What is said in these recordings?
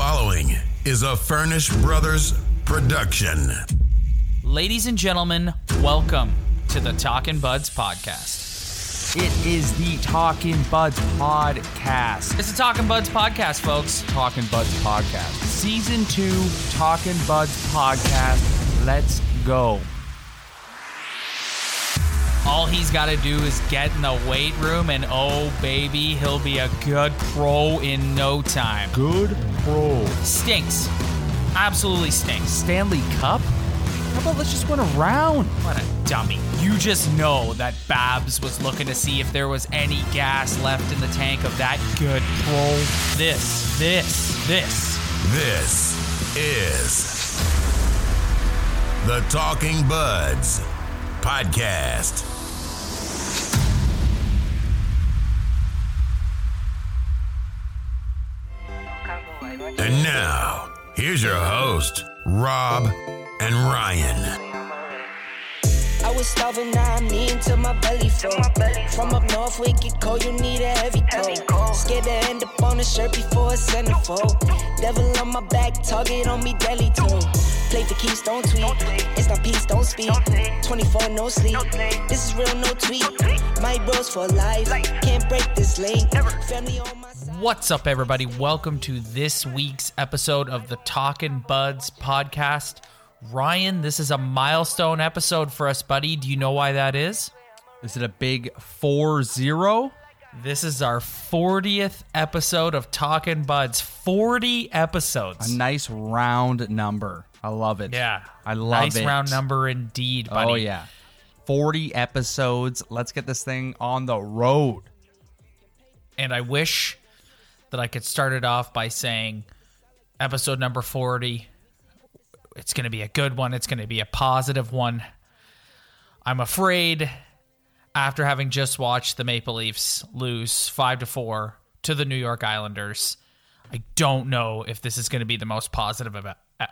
following is a Furnish Brothers production. Ladies and gentlemen, welcome to the Talking Buds podcast. It is the Talking Buds podcast. It's the Talking Buds podcast, folks. Talking Buds podcast. Season 2 Talking Buds podcast. Let's go. All he's got to do is get in the weight room, and oh, baby, he'll be a good pro in no time. Good pro. Stinks. Absolutely stinks. Stanley Cup? How about let's just win a round? What a dummy. You just know that Babs was looking to see if there was any gas left in the tank of that good pro. This, this, this. This is the Talking Buds podcast. And now, here's your host, Rob and Ryan. I was starving, now I'm eating till my belly full. From up north, we get cold, you need a heavy coat. Scared to end up on a shirt before a centerfold. Devil on my back, target on me, deadly too. Play for keys, don't tweet. It's not peace, don't speak. 24, no sleep. This is real, no tweet. My bros for life, can't break this link. Family on my side. What's up, everybody? Welcome to this week's episode of the Talkin' Buds podcast. Ryan, this is a milestone episode for us, buddy. Do you know why that is? Is it a big 4 0? This is our 40th episode of Talkin' Buds. 40 episodes. A nice round number. I love it. yeah. I love nice it. round number indeed, buddy. Oh, yeah. 40 episodes. Let's get this thing on the road. And I wish that I could start it off by saying episode number 40 it's going to be a good one. It's going to be a positive one. I'm afraid after having just watched the maple leafs lose 5 to 4 to the new york islanders i don't know if this is going to be the most positive of,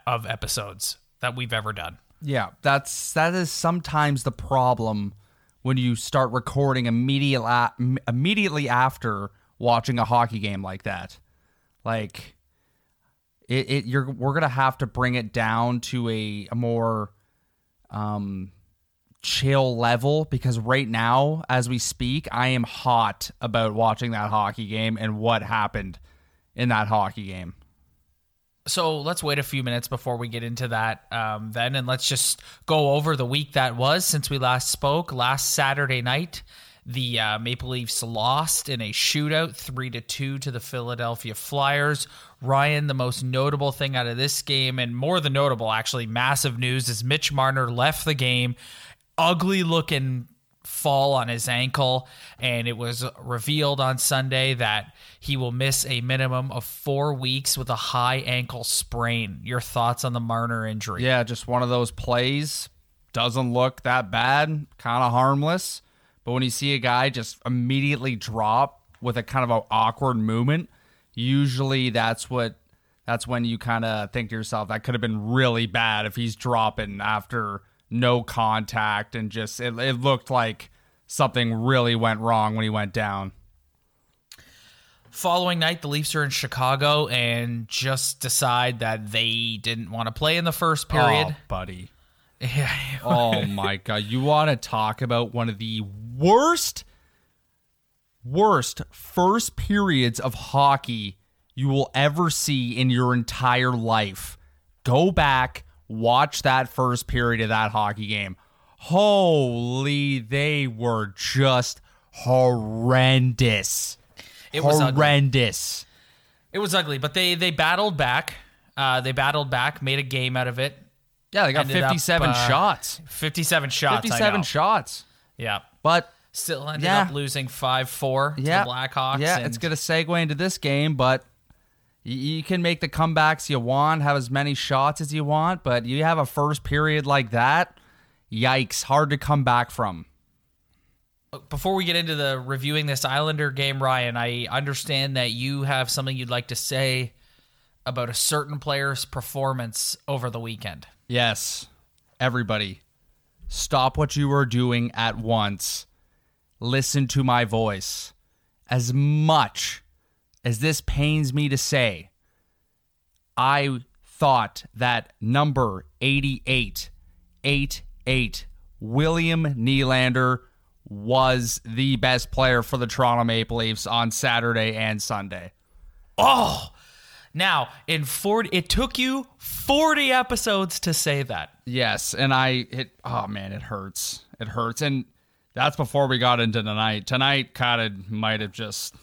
of episodes that we've ever done. Yeah, that's that is sometimes the problem when you start recording immediate immediately after watching a hockey game like that. Like it, it you're we're gonna have to bring it down to a, a more um chill level because right now as we speak I am hot about watching that hockey game and what happened in that hockey game. So let's wait a few minutes before we get into that um, then, and let's just go over the week that was since we last spoke. Last Saturday night, the uh, Maple Leafs lost in a shootout, three to two, to the Philadelphia Flyers. Ryan, the most notable thing out of this game, and more than notable, actually, massive news is Mitch Marner left the game. Ugly looking fall on his ankle, and it was revealed on Sunday that he will miss a minimum of four weeks with a high ankle sprain. Your thoughts on the Marner injury? Yeah, just one of those plays. Doesn't look that bad, kind of harmless. But when you see a guy just immediately drop with a kind of an awkward movement, usually that's what that's when you kind of think to yourself that could have been really bad if he's dropping after no contact and just it, it looked like something really went wrong when he went down. Following night, the Leafs are in Chicago and just decide that they didn't want to play in the first period. Oh, buddy. Yeah. oh my god you want to talk about one of the worst worst first periods of hockey you will ever see in your entire life go back watch that first period of that hockey game holy they were just horrendous It was ugly. horrendous It was ugly, but they they battled back. Uh, they battled back, made a game out of it. Yeah they got Ended up, 57 uh, shots 57 shots. I 57 know. shots Yeah. but Still ended Yeah. up losing 5 4 to the Blackhawks. Yeah, it's going to segue into this game, but y- you can make the comebacks you want, have as many shots as you want, but you have a first period like that, yikes, hard to come back from. Before we get into the reviewing this Islander game, Ryan, I understand that you have something you'd like to say about a certain player's performance over the weekend. Yes, everybody, stop what you are doing at once. Listen to my voice. As much as this pains me to say, I thought that number 88, 88, William Nylander was the best player for the Toronto Maple Leafs on Saturday and Sunday. Oh, now in 40, it took you 40 episodes to say that. Yes, and I it oh man, it hurts. It hurts. And that's before we got into tonight. Tonight kind of might have just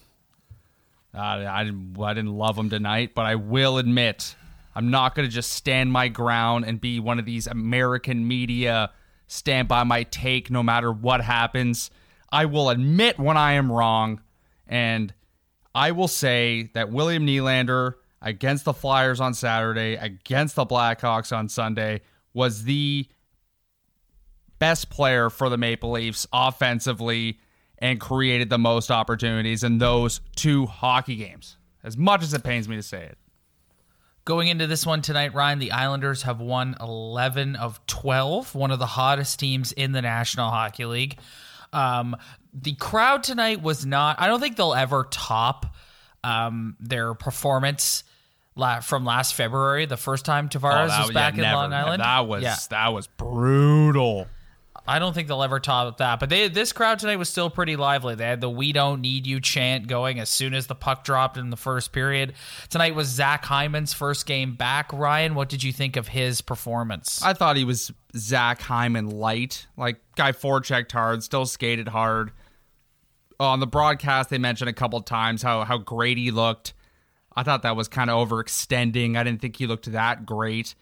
uh, I didn't I didn't love him tonight, but I will admit I'm not going to just stand my ground and be one of these American media stand by my take no matter what happens. I will admit when I am wrong and I will say that William Nylander against the Flyers on Saturday, against the Blackhawks on Sunday was the best player for the Maple Leafs offensively and created the most opportunities in those two hockey games. As much as it pains me to say it. Going into this one tonight, Ryan, the Islanders have won 11 of 12, one of the hottest teams in the National Hockey League. Um, the crowd tonight was not, I don't think they'll ever top um, their performance from last February, the first time Tavares oh, that was back yeah, in never. Long Island. That was Yeah. that was brutal. I don't think they'll ever top that. But they, this crowd tonight was still pretty lively. They had the "We don't need you" chant going as soon as the puck dropped in the first period. Tonight was Zach Hyman's first game back. Ryan, what did you think of his performance? I thought he was Zach Hyman light. Like guy forechecked hard, still skated hard. On the broadcast, they mentioned a couple times how how great he looked. I thought that was kind of overextending. I didn't think he looked that great.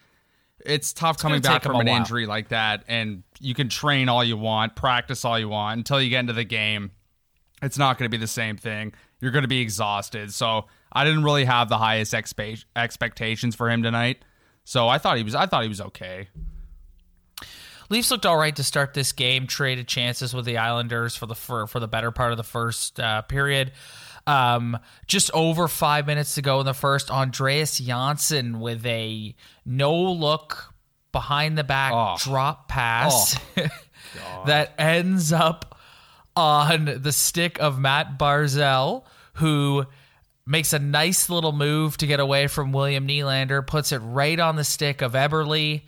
It's tough coming back from an while. injury like that, and you can train all you want, practice all you want until you get into the game. It's not going to be the same thing. You're going to be exhausted. So I didn't really have the highest expe- expectations for him tonight. So I thought he was. I thought he was okay. Leafs looked all right to start this game. Traded chances with the Islanders for the for, for the better part of the first uh, period. Um, just over five minutes to go in the first, Andreas Johnsson with a no look behind the back Oh. drop pass that ends up on the stick of Matt Barzal, who makes a nice little move to get away from William Nylander, puts it right on the stick of Eberle,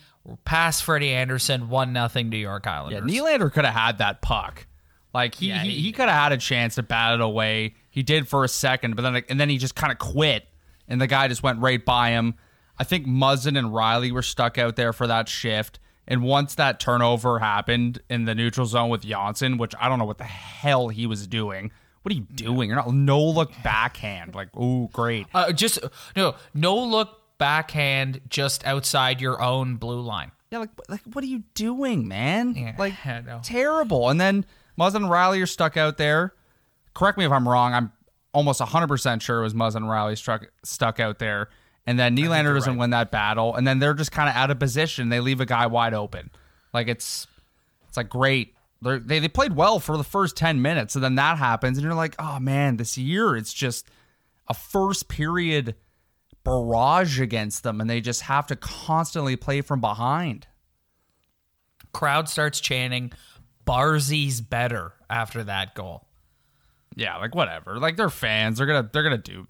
past Freddie Andersen, one nothing New York Yeah, Islanders. Nylander could have had that puck. Like he Yeah, he- he could have had a chance to bat it away. He did for a second, but then and then he just kind of quit, and the guy just went right by him. I think Muzzin and Rielly were stuck out there for that shift. And once that turnover happened in the neutral zone with Johnsson, which I don't know what the hell he was doing. What are you doing? You're not no look backhand. Like, oh great. Uh, just no, no look backhand just outside your own blue line. Yeah, like, like what are you doing, man? Yeah, like terrible. And then Muzzin and Rielly are stuck out there. Correct me if I'm wrong. I'm almost 100% sure it was Muzzin and Rielly struck, stuck out there. And then Nylander doesn't right. win that battle. And then they're just kind of out of position. They leave a guy wide open. Like it's it's like great. They're, they they played well for the first 10 minutes. And then that happens. And you're like, oh man, this year it's just a first period barrage against them. And they just have to constantly play from behind. Crowd starts chanting, "Barzy's better" after that goal. Yeah, like whatever. Like they're fans. They're gonna they're gonna do.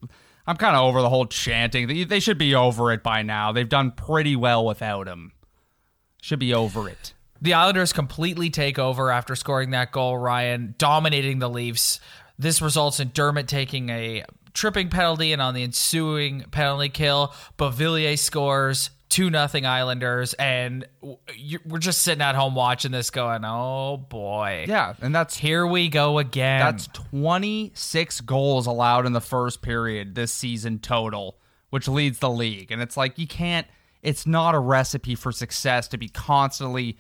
I'm kind of over the whole chanting. They, they should be over it by now. They've done pretty well without him. Should be over it. The Islanders completely take over after scoring that goal, Ryan, dominating the Leafs. This results in Dermott taking a tripping penalty, and on the ensuing penalty kill, Beauvillier scores 2 nothing Islanders. And we're just sitting at home watching this going, oh boy. Yeah, and that's Here we go again. that's 26 goals allowed in the first period this season total, which leads the league. And it's like you can't. It's not a recipe for success to be constantly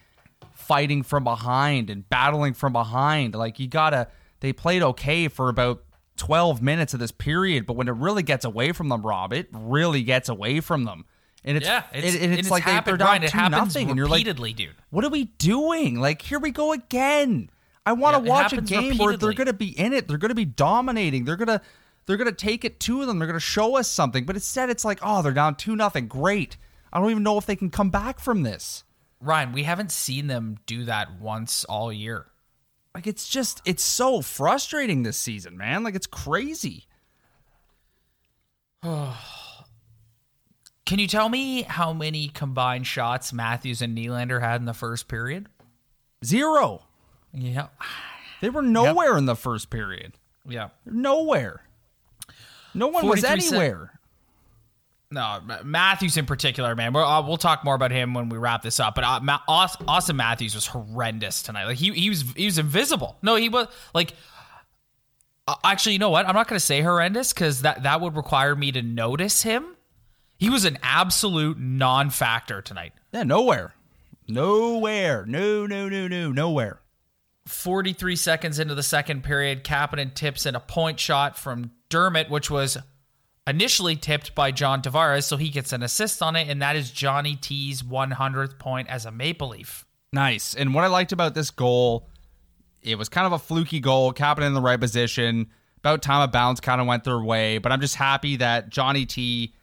fighting from behind and battling from behind. Like you gotta. They played okay for about 12 minutes of this period, but when it really gets away from them, Rob, it really gets away from them. And it's yeah, it's, it- and it's, and like they, happened, they're down Ryan, it happens nothing, and you're like, repeatedly, dude. what are we doing? Like, here we go again. I want to it watch a game where they're going to be in it. They're going to be dominating. They're going to they're going to take it to them. They're going to show us something. But instead, it's like, oh, they're down two nothing. Great. I don't even know if they can come back from this. Ryan, we haven't seen them do that once all year. Like, it's just it's so frustrating this season, man. Like, it's crazy. Can you tell me how many combined shots Matthews and Nylander had in the first period? Zero. Yeah. They were nowhere in the first period. Yeah. Nowhere. No one was 43 sec- anywhere. No, Matthews in particular, man. We're, uh, we'll talk more about him when we wrap this up. But uh, Ma- Austin Matthews was horrendous tonight. Like he he was he was invisible. No, he was like. Uh, actually, you know what? I'm not going to say horrendous because that that would require me to notice him. He was an absolute non-factor tonight. Yeah, nowhere. Nowhere. No, no, no, no, nowhere. 43 seconds into the second period, Kapanen tips in a point shot from Dermott, which was initially tipped by John Tavares, so he gets an assist on it, and that is Johnny T's 100th point as a Maple Leaf. Nice. And what I liked about this goal, it was kind of a fluky goal, Kapanen in the right position. About time a bounce kind of went their way, but I'm just happy that Johnny T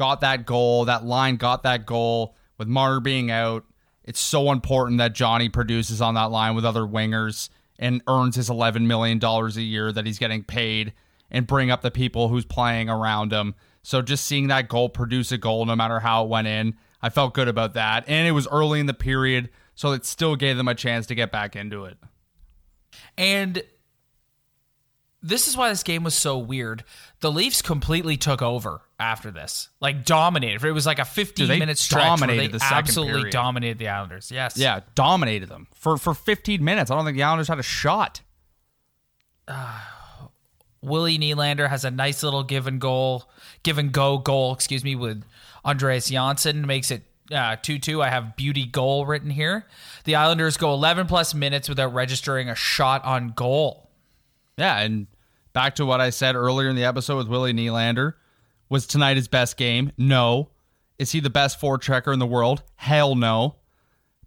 got that goal, that line got that goal with Marner being out. It's so important that Johnny produces on that line with other wingers and earns his $11 million a year that he's getting paid and bring up the people who's playing around him. So just seeing that goal produce a goal, no matter how it went in, I felt good about that. And it was early in the period, so it still gave them a chance to get back into it. And this is why this game was so weird. The Leafs completely took over after this, like dominated. It was like a 15 Dude, they minute stretch where dominated they the absolutely period. dominated the Islanders. Yes. Yeah, dominated them for for 15 minutes. I don't think the Islanders had a shot. Willie Nylander has a nice little give and goal, give and go goal, excuse me, with Andreas Johnsson makes it uh, 2-2. I have beauty goal written here. The Islanders go 11 plus minutes without registering a shot on goal. Yeah, and back to what I said earlier in the episode with Willie Nylander. Was tonight his best game? No. Is he the best forechecker in the world? Hell no.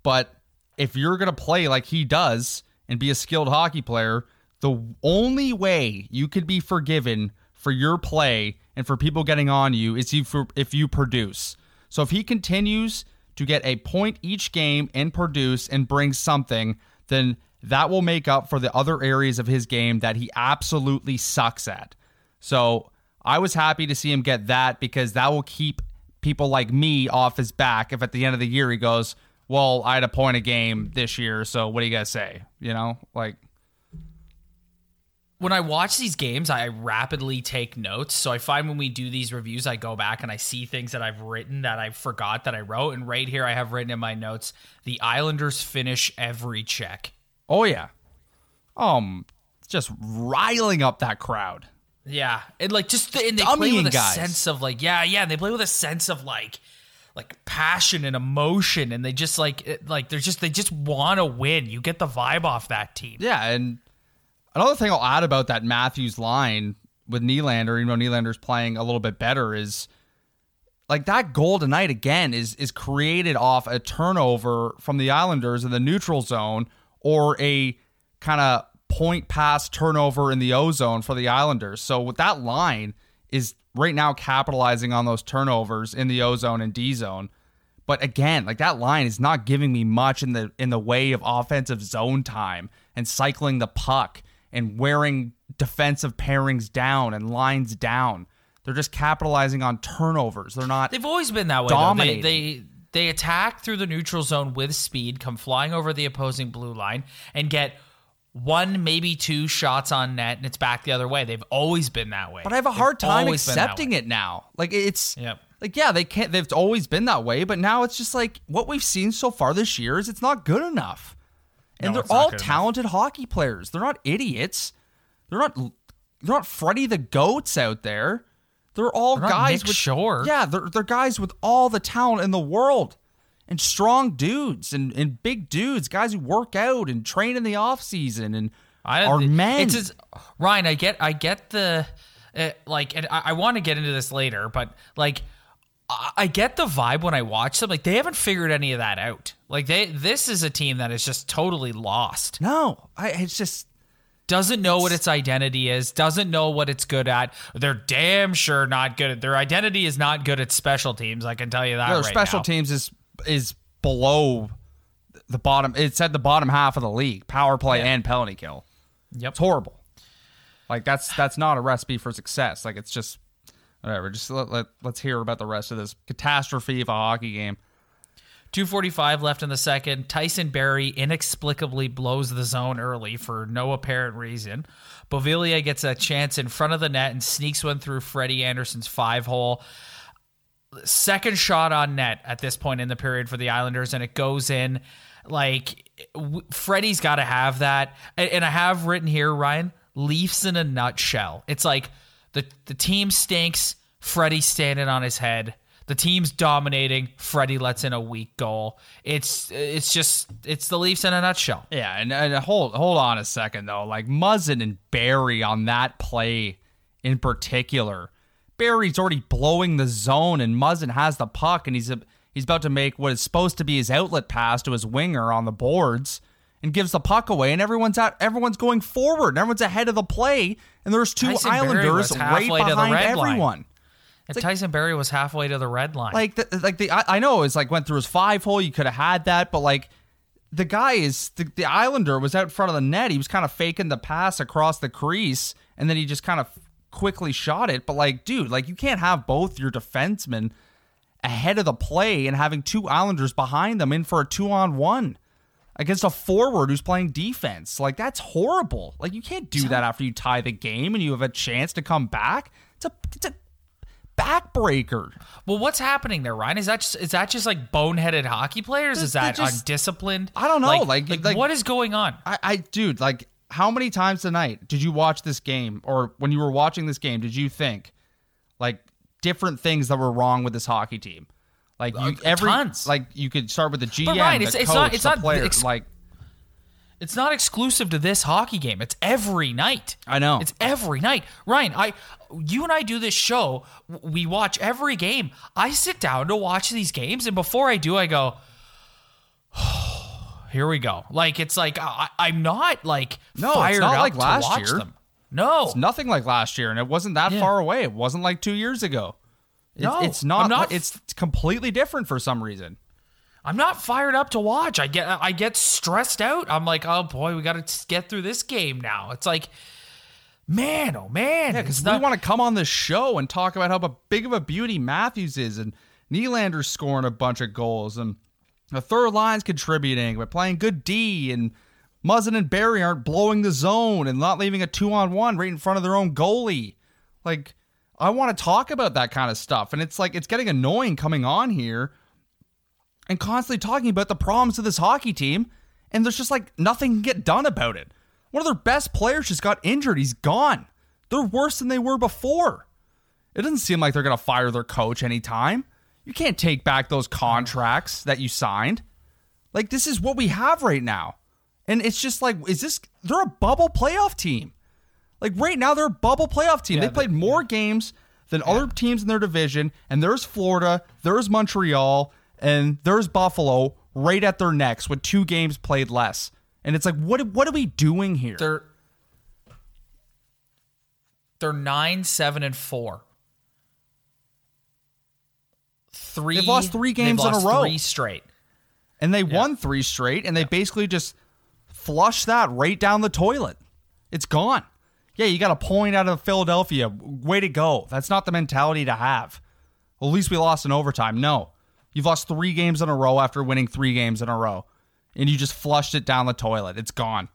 But if you're going to play like he does and be a skilled hockey player, the only way you could be forgiven for your play and for people getting on you is if, if you produce. So if he continues to get a point each game and produce and bring something, then that will make up for the other areas of his game that he absolutely sucks at. So I was happy to see him get that because that will keep people like me off his back if at the end of the year he goes, Well, I had a point a game this year, so what do you guys say? You know, like when I watch these games, I rapidly take notes. So I find when we do these reviews, I go back and I see things that I've written that I forgot that I wrote. And right here, I have written in my notes the Islanders finish every check. Oh yeah. Um just riling up that crowd. Yeah, and like just the, and they play with a guys. sense of like yeah, yeah. And they play with a sense of like like passion and emotion, and they just like it, like they're just they just want to win. You get the vibe off that team. Yeah, and another thing I'll add about that Matthews line with Nylander, even though Nylander's playing a little bit better, is like that goal tonight again is is created off a turnover from the Islanders in the neutral zone or a kind of point pass turnover in the O zone for the Islanders. So with that line is right now capitalizing on those turnovers in the O zone and D zone. But again, like that line is not giving me much in the in the way of offensive zone time and cycling the puck and wearing defensive pairings down and lines down. They're just capitalizing on turnovers. They're not They've always been that way. Dominating. They, they they attack through the neutral zone with speed, come flying over the opposing blue line, and get one, maybe two shots on net, and it's back the other way. They've always been that way. But I have a hard They've time been that accepting it now. Like it's Yep. like yeah, they can't they've always been that way, but now it's just like what we've seen so far this year is it's not good enough. And No, they're all good enough. talented hockey players. They're not idiots. They're not they're not Freddie the Goats out there. They're all They're guys with Shore. Yeah, they're they're guys with all the talent in the world. And strong dudes and, and big dudes, guys who work out and train in the off season and I are men. It's just, Ryan. I get. I get the uh, like, and I, I want to get into this later, but like, I, I get the vibe when I watch them. Like, they haven't figured any of that out. Like, they this is a team that is just totally lost. no, I it's just Doesn't know what its identity is. Doesn't know what it's good at. They're damn sure not good at. Their identity is not good at special teams. I can tell you that. their right special now. teams is is below the bottom. It's at the bottom half of the league, power play and penalty kill. Yep. It's horrible. Like that's that's not a recipe for success. Like it's just Whatever. Just let, let, let's hear about the rest of this catastrophe of a hockey game. 245 left in the second. Tyson Barrie inexplicably blows the zone early for no apparent reason. Beauvillier gets a chance in front of the net and sneaks one through Freddie Andersen's five hole. Second shot on net at this point in the period for the Islanders, and it goes in. Like, Freddie's got to have that. And, and I have written here, Ryan, Leafs in a nutshell. It's like the, the team stinks, Freddie's standing on his head. The team's dominating. Freddie lets in a weak goal. It's it's just it's the Leafs in a nutshell. Yeah, and, and hold hold on a second though. Like Muzzin and Barrie on that play in particular. Barrie's already blowing the zone, and Muzzin has the puck, and he's a, he's about to make what is supposed to be his outlet pass to his winger on the boards, and gives the puck away, and everyone's out. Everyone's going forward, and everyone's ahead of the play, and there's two Tyson Islanders right to the behind everyone. line. And Tyson Barrie was halfway to the red line. Like, the, like the I, I know it's like went through his five hole. You could have had that, but like the guy is the, the Islander was out in front of the net. He was kind of faking the pass across the crease, and then he just kind of quickly shot it. But like, dude, like you can't have both your defensemen ahead of the play and having two Islanders behind them in for a two on one against a forward who's playing defense. Like that's horrible. Like you can't do that after you tie the game and you have a chance to come back. It's a it's a backbreaker. well, what's happening there, Ryan? Is that just, is that just like boneheaded hockey players? Is that just- undisciplined? I don't know, Like, like- like, like- what is going on? I, I dude, like how many times tonight did you watch this game or when you were watching this game did you think like different things that were wrong with this hockey team? Like you, uh, every tons. like you could start with the GM, but Ryan, the it's- coach, it's not- it's not player. ex- like It's not exclusive to this hockey game. It's every night. I know. It's every night. Ryan, I you and I do this show. We watch every game. I sit down to watch these games and before I do I go here we go. Like it's like I, I'm not like No, it's fired not up like last year. them. No. it's nothing like last year, and it wasn't that Yeah. far away. It wasn't like two years ago. It- No, it's not. Not- It's completely different for some reason. I'm not fired up to watch. I get I get stressed out. I'm like, oh boy, we got to get through this game now. It's like, man, oh man, Yeah, because we not- want to come on this show and talk about how big of a beauty Matthews is, and Nylander's scoring a bunch of goals, and the third line's contributing, but playing good D, and Muzzin and Barrie aren't blowing the zone and not leaving a two on one right in front of their own goalie. Like, I want to talk about that kind of stuff, and it's like it's getting annoying coming on here and constantly talking about the problems of this hockey team, and there's just like nothing can get done about it. One of their best players just got injured. He's gone. They're worse than they were before. It doesn't seem like they're going to fire their coach anytime. You can't take back those contracts that you signed. Like, this is what we have right now. And it's just like, is this, they're a bubble playoff team. Like, right now, they're a bubble playoff team. they played more games than other teams in their division. And there's Florida, there's Montreal, and there's Buffalo right at their necks with two games played less. And it's like, what, what are we doing here? they're they're nine, seven, and four. Three. They've lost three games they've in a row. Three straight. and they won three straight, and they basically just flushed that right down the toilet. It's gone. Yeah, you got a point out of Philadelphia. Way to go. That's not the mentality to have. Well, at least we lost in overtime. No, you've lost three games in a row after winning three games in a row, and you just flushed it down the toilet. It's gone.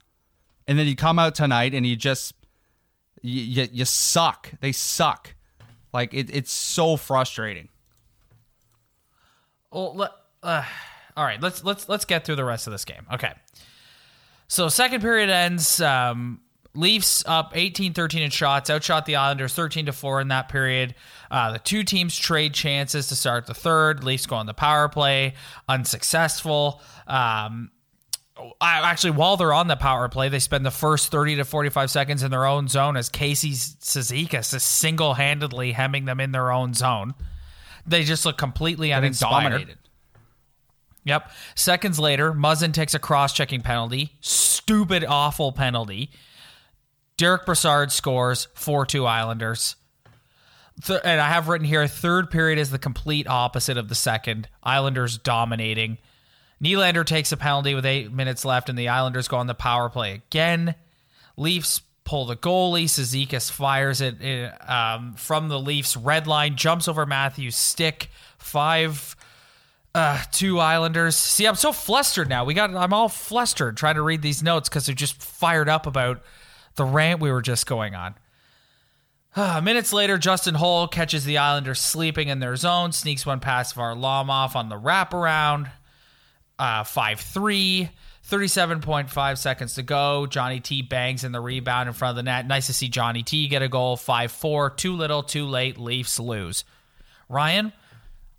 And then you come out tonight and you just you you, you suck. They suck. Like it, it's so frustrating. Well, let, uh, all right. Let's let's let's get through the rest of this game. Okay. So second period ends. Um, Leafs up 18-13 in shots, outshot the Islanders 13 to 4 in that period. Uh, the two teams trade chances to start the third. Leafs go on the power play, unsuccessful. Um, I, actually, while they're on the power play, they spend the first 30 to 45 seconds in their own zone as Casey Cizikas is single handedly hemming them in their own zone. They just look completely Getting uninspired. dominated. Yep. Seconds later, Muzzin takes a cross checking penalty. Stupid, awful penalty. Derek Brassard scores 4 2 Islanders. Th- and I have written here third period is the complete opposite of the second. Islanders dominating. Nylander takes a penalty with eight minutes left, and the Islanders go on the power play again. Leafs pull the goalie. Cizikas fires it, it um, from the Leafs red line, jumps over Matthews' stick. Five, uh, two Islanders. See, I'm so flustered now. We got, I'm all flustered trying to read these notes because they're just fired up about the rant we were just going on. Uh, minutes later, Justin Holl catches the Islanders sleeping in their zone, sneaks one past Varlamov on the wraparound. Uh, 5 3. 37.5 seconds to go. Johnny T bangs in the rebound in front of the net. Nice to see Johnny T get a goal. 5 4. Too little, too late. Leafs lose. Ryan,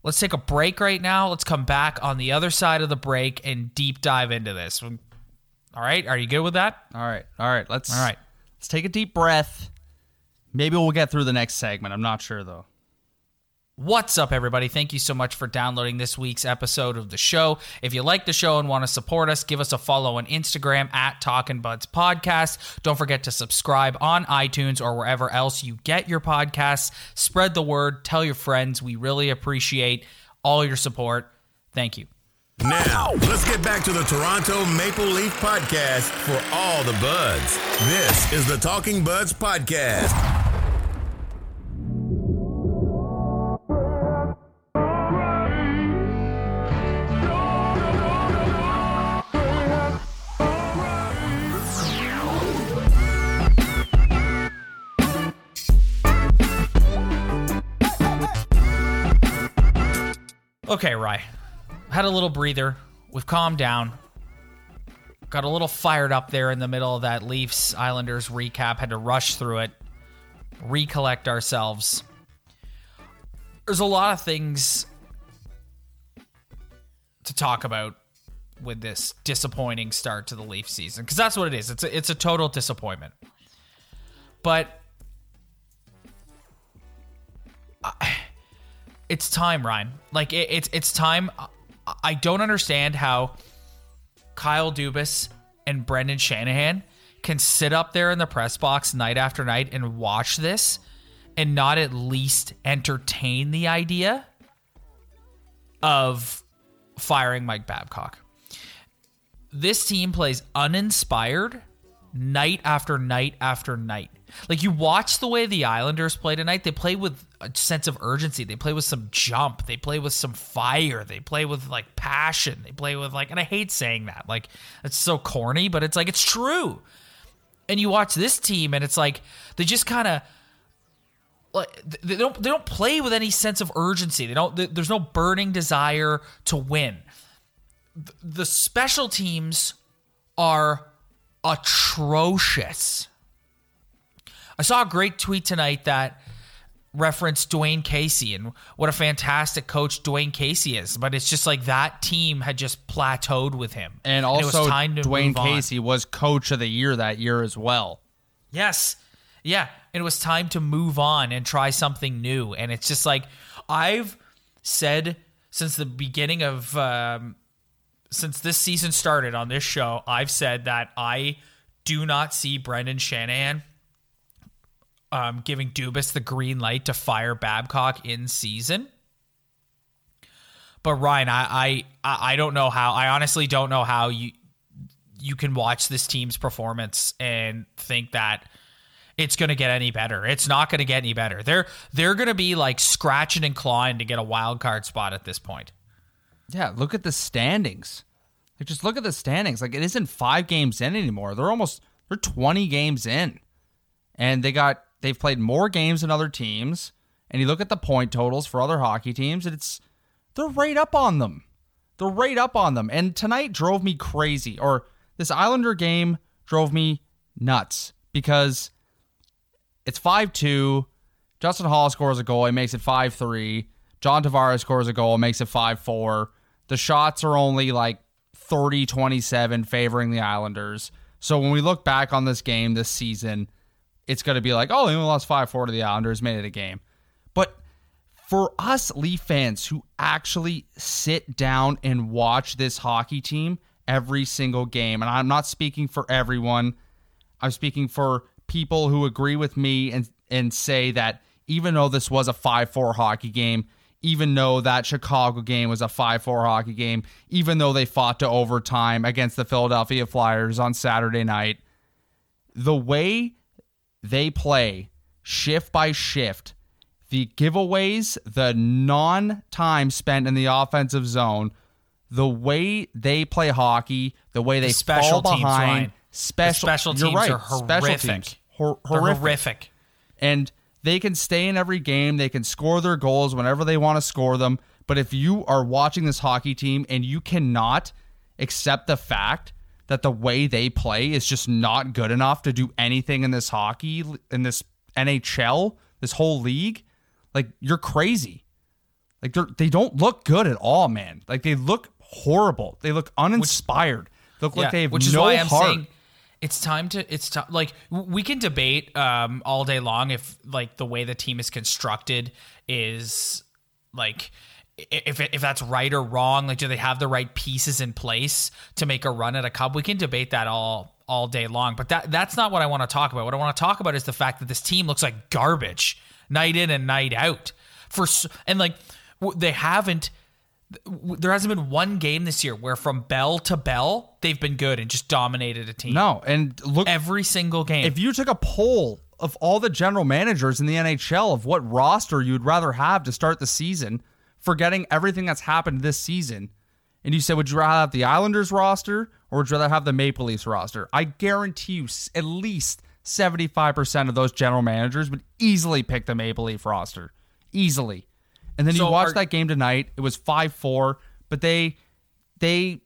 let's take a break right now. Let's come back on the other side of the break and deep dive into this. All right. Are you good with that? All right. All right. Let's All right. Let's take a deep breath. Maybe we'll get through the next segment. I'm not sure though. What's up, everybody? Thank you so much for downloading this week's episode of the show. If you like the show and want to support us, give us a follow on Instagram at Talkin' Buds Podcast. Don't forget to subscribe on iTunes or wherever else you get your podcasts. Spread the word, tell your friends. We really appreciate all your support. Thank you. Now, let's get back to the Toronto Maple Leaf podcast for all the buds. This is the Talking Buds Podcast. Okay, Rye. Had a little breather. We've calmed down. Got a little fired up there in the middle of that Leafs Islanders recap. Had to rush through it, recollect ourselves. There's a lot of things to talk about with this disappointing start to the Leaf season because that's what it is. It's a, it's a total disappointment. But I, it's time, Ryan. Like it, it's it's time. I- don't understand how Kyle Dubas and Brendan Shanahan can sit up there in the press box night after night and watch this and not at least entertain the idea of firing Mike Babcock. This team plays uninspired night after night after night. Like you watch the way the Islanders play tonight, they play with a sense of urgency. They play with some jump. They play with some fire. They play with like passion. They play with like and I hate saying that. Like it's so corny, but it's like it's true. And you watch this team and it's like they just kind of like they don't they don't play with any sense of urgency. They don't there's no burning desire to win. The special teams are atrocious. I saw a great tweet tonight that referenced Dwane Casey and what a fantastic coach Dwane Casey is. But it's just like that team had just plateaued with him. And also, to Dwane move on. Casey was coach of the year that year as well. Yes. Yeah. It was time to move on and try something new. And it's just like I've said since the beginning of um, since this season started on this show, I've said that I do not see Brendan Shanahan um, giving Dubas the green light to fire Babcock in season. But Ryan, I, I I don't know how. I honestly don't know how you you can watch this team's performance and think that it's going to get any better. It's not going to get any better. They're they're going to be like scratching and clawing to get a wild card spot at this point. Yeah, look at the standings. Like just look at the standings. Like it isn't five games in anymore. They're almost they're twenty games in, and they got they've played more games than other teams. And you look at the point totals for other hockey teams, and it's they're right up on them. They're right up on them. And tonight drove me crazy. Or this Islander game drove me nuts because it's 5 2. Justin Holl scores a goal. He makes it 5 3. John Tavares scores a goal, makes it 5 4. The shots are only like 30 27 favoring the Islanders. So when we look back on this game this season, it's going to be like, oh, they only lost 5 4 to the Islanders, made it a game. But for us Leaf fans who actually sit down and watch this hockey team every single game, and I'm not speaking for everyone, I'm speaking for people who agree with me and and say that even though this was a 5-4 hockey game, even though that Chicago game was a 5-4 hockey game, even though they fought to overtime against the Philadelphia Flyers on Saturday night, the way they play shift by shift, the giveaways, the non time spent in the offensive zone, the way they play hockey, the way they special fall behind, line. special, The special teams right, are special horrific. teams. Hor- horrific. horrific. and they can stay in every game. They can score their goals whenever they want to score them. But if you are watching this hockey team and you cannot accept the fact that the way they play is just not good enough to do anything in this hockey, in this NHL, this whole league, like you're crazy. Like they're, they don't look good at all, man. Like they look horrible. They look uninspired. They look like they have which is no why I'm heart. saying it's time to it's time like we can debate um all day long if like the way the team is constructed is like if if that's right or wrong like do they have the right pieces in place to make a run at a cup we can debate that all all day long but that that's not what I want to talk about what I want to talk about is the fact that this team looks like garbage night in and night out for and like they haven't there hasn't been one game this year where from bell to bell they've been good and just dominated a team. no, and look every single game. if you took a poll of all the general managers in the NHL of what roster you'd rather have to start the season, forgetting everything that's happened this season, and you said, would you rather have the Islanders roster or would you rather have the Maple Leafs roster? I guarantee you at least 75% of those general managers would easily pick the Maple Leaf roster. Easily. And then So you watch are- that game tonight, it was 5-4, but they they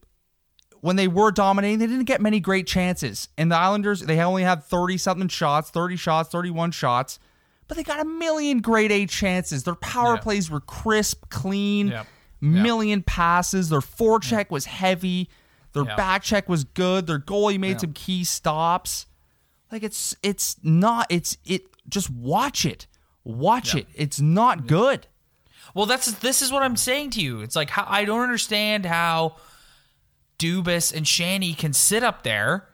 when they were dominating, they didn't get many great chances. And the Islanders, they only had 30 something shots, 30 shots, 31 shots, but they got a million grade A chances. Their power Yeah. plays were crisp, clean, Yep. million passes. Their forecheck was heavy. Their Yeah. back check was good. Their goalie made some key stops. Like it's it's not it's it just watch it. Watch it. It's not good. well, that's this is what I'm saying to you. It's like how I don't understand how Dubas and Shanny can sit up there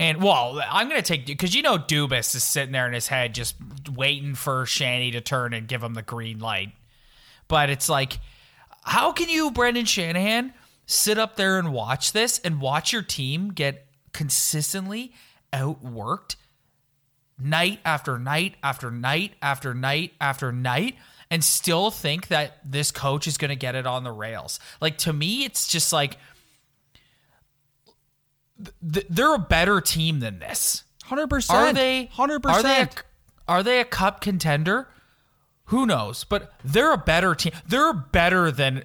and well, I'm gonna take because you know Dubas is sitting there in his head just waiting for Shanny to turn and give him the green light. But it's like, how can you, Brendan Shanahan, sit up there and watch this and watch your team get consistently outworked night after night after night after night after night and still think that this coach is going to get it on the rails? Like, to me, it's just like th- they're a better team than this. 100%. Are they 100%. Are they a, are they a cup contender? Who knows? But they're a better team. They're better than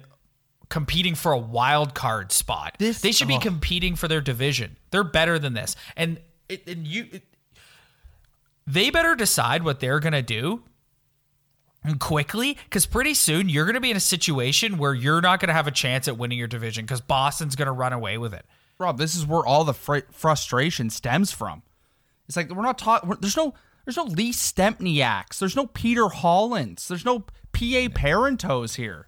competing for a wild card spot. This- they should be oh. competing for their division. They're better than this. And it, and you it- they better decide what they're going to do quickly because pretty soon you're going to be in a situation where you're not going to have a chance at winning your division because Boston's going to run away with it. Rob, this is where all the fr- frustration stems from. It's like we're not talking. There's no. There's no Lee Stempniaks. There's no Peter Hollands. There's no P.A. Parenteaus here.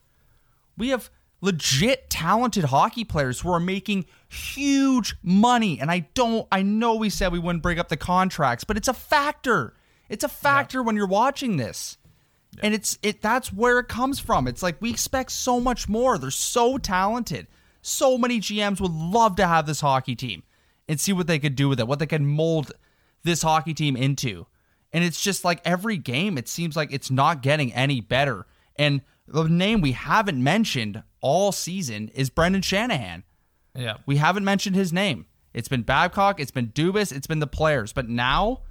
We have legit talented hockey players who are making huge money. And I don't. I know we said we wouldn't bring up the contracts, but it's a factor. It's a factor when you're watching this. And it's it that's where it comes from. It's like we expect so much more. They're so talented. So many GMs would love to have this hockey team and see what they could do with it, what they can mold this hockey team into. And it's just like every game, it seems like it's not getting any better. And the name we haven't mentioned all season is Brendan Shanahan. Yeah. We haven't mentioned his name. It's been Babcock, it's been Dubas, it's been the players. But now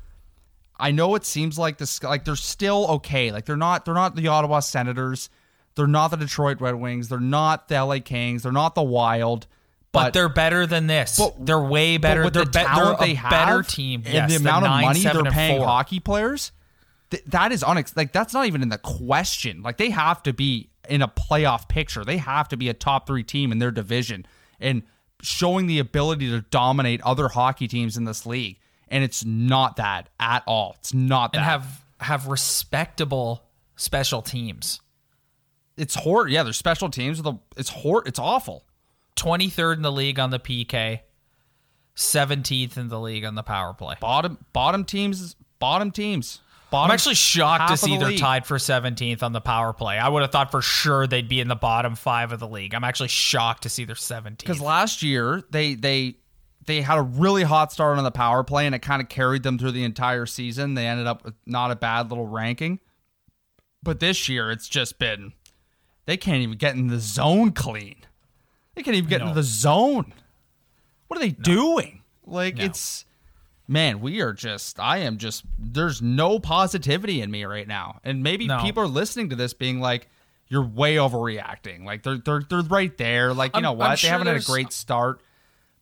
I know it seems like this like they're still okay. Like they're not they're not the Ottawa Senators. They're not the Detroit Red Wings. They're not the LA Kings. They're not the Wild. But, But, they're better than this. but- they're way better. but they're, the be- they're a they better team. and yes, the amount of nine, money seven, they're paying four. hockey players, th- that is unex- like that's not even in the question. Like they have to be in a playoff picture. They have to be a top three team in their division and showing the ability to dominate other hockey teams in this league. And it's not that at all. It's not that. and have have respectable special teams. It's hor Yeah, their special teams. The it's hor It's awful. 23rd in the league on the PK, 17th in the league on the power play. Bottom bottom teams. Bottom teams. Bottom I'm actually shocked to see the they're league. tied for 17th on the power play. I would have thought for sure they'd be in the bottom five of the league. I'm actually shocked to see they're 17th. because last year they they they had a really hot start on the power play and it kind of carried them through the entire season. They ended up with not a bad little ranking. But this year it's just been they can't even get in the zone clean. They can't even get No. in the zone. What are they doing? Like No. it's man, we are just I am just there's no positivity in me right now. And maybe No. people are listening to this being like you're way overreacting. Like they're they're they're right there. Like you I'm- know what? They haven't had a great start.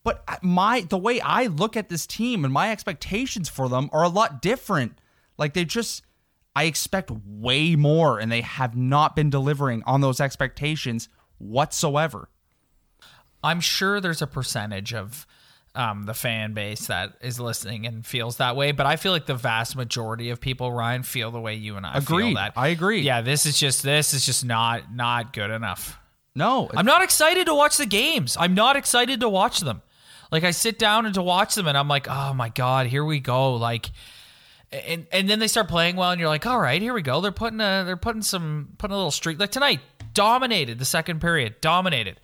But my the way I look at this team and my expectations for them are a lot different. Like they just I expect way more and they have not been delivering on those expectations whatsoever. I'm sure there's a percentage of um, the fan base that is listening and feels that way, but I feel like the vast majority of people, Ryan, feel the way you and I feel that. I agree. Yeah, this is just this is just not not good enough. No, I'm not excited to watch the games. I'm not excited to watch them. Like I sit down and to watch them, and I'm like, oh my god, here we go. Like, and and then they start playing well, and you're like, all right, here we go. They're putting a they're putting some putting a little streak. Like tonight, dominated the second period, dominated.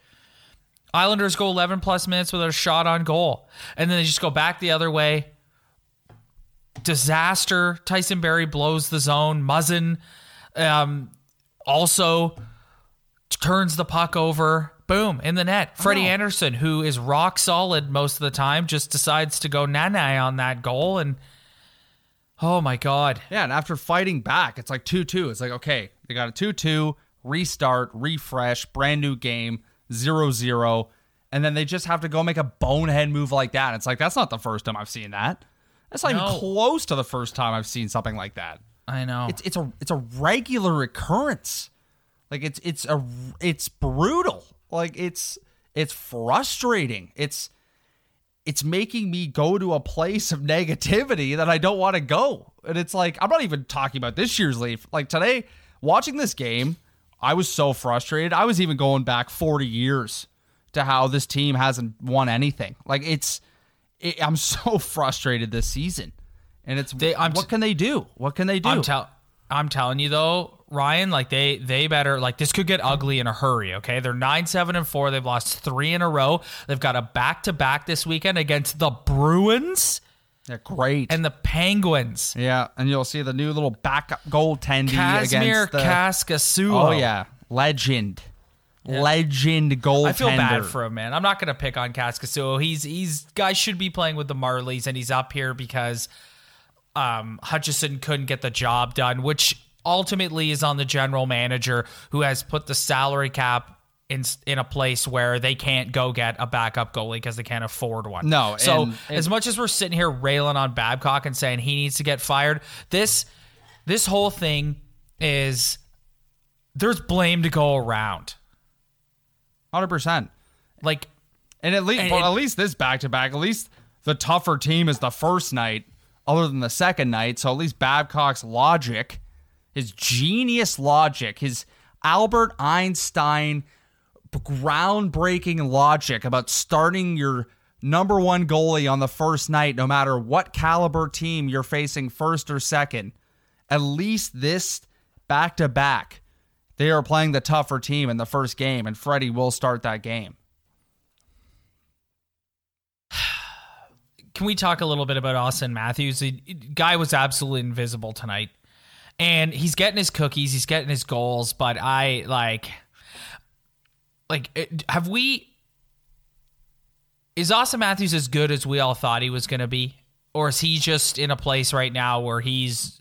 Islanders go 11 plus minutes without a shot on goal, and then they just go back the other way. Disaster. Tyson Barrie blows the zone. Muzzin um, also turns the puck over. Boom, in the net. Freddie Andersen, who is rock solid most of the time, just decides to go nana on that goal. And oh my God. Yeah, and after fighting back, it's like 2 2. It's like, okay, they got a 2 2, restart, refresh, brand new game, 0 0. And then they just have to go make a bonehead move like that. It's like, that's not the first time I've seen that. That's not No. even close to the first time I've seen something like that. I know. It's it's a it's a regular occurrence. Like it's it's a it's brutal. Like it's it's frustrating. It's it's making me go to a place of negativity that I don't want to go. And it's like I'm not even talking about this year's leaf. Like today, watching this game, I was so frustrated. I was even going back 40 years to how this team hasn't won anything. Like it's it, I'm so frustrated this season. And it's They- what can they do? What can they do? I'm tell I'm telling you though, Ryan, like they they better like this could get ugly in a hurry, okay? They're 9-7 and 4. They've lost 3 in a row. They've got a back-to-back this weekend against the Bruins They're great. and the Penguins. yeah, and you'll see the new little backup goaltending Kasimir against the Kaskisuo. Oh yeah, legend, legend goaltender. I feel bad for him, man. I'm not gonna pick on Kaskisuo. He's he's guy should be playing with the Marlies, and he's up here because um, Hutchinson couldn't get the job done, which ultimately is on the general manager who has put the salary cap in in a place where they can't go get a backup goalie because they can't afford one. No, so and- and- as much as we're sitting here railing on Babcock and saying he needs to get fired, this this whole thing is there's blame to go around. hundred percent. Like And at least, And it- at least this back to back, at least the tougher team is the first night, other than the second night. So at least Babcock's logic, his genius logic, his Albert Einstein groundbreaking logic about starting your number one goalie on the first night, no matter what caliber team you're facing, first or second. At least this back to back, they are playing the tougher team in the first game, and Freddie will start that game. can we talk a little bit about Auston Matthews? The guy was absolutely invisible tonight. And he's getting his cookies, he's getting his goals, but I like like have we is Auston Matthews as good as we all thought he was going to be or is he just in a place right now where he's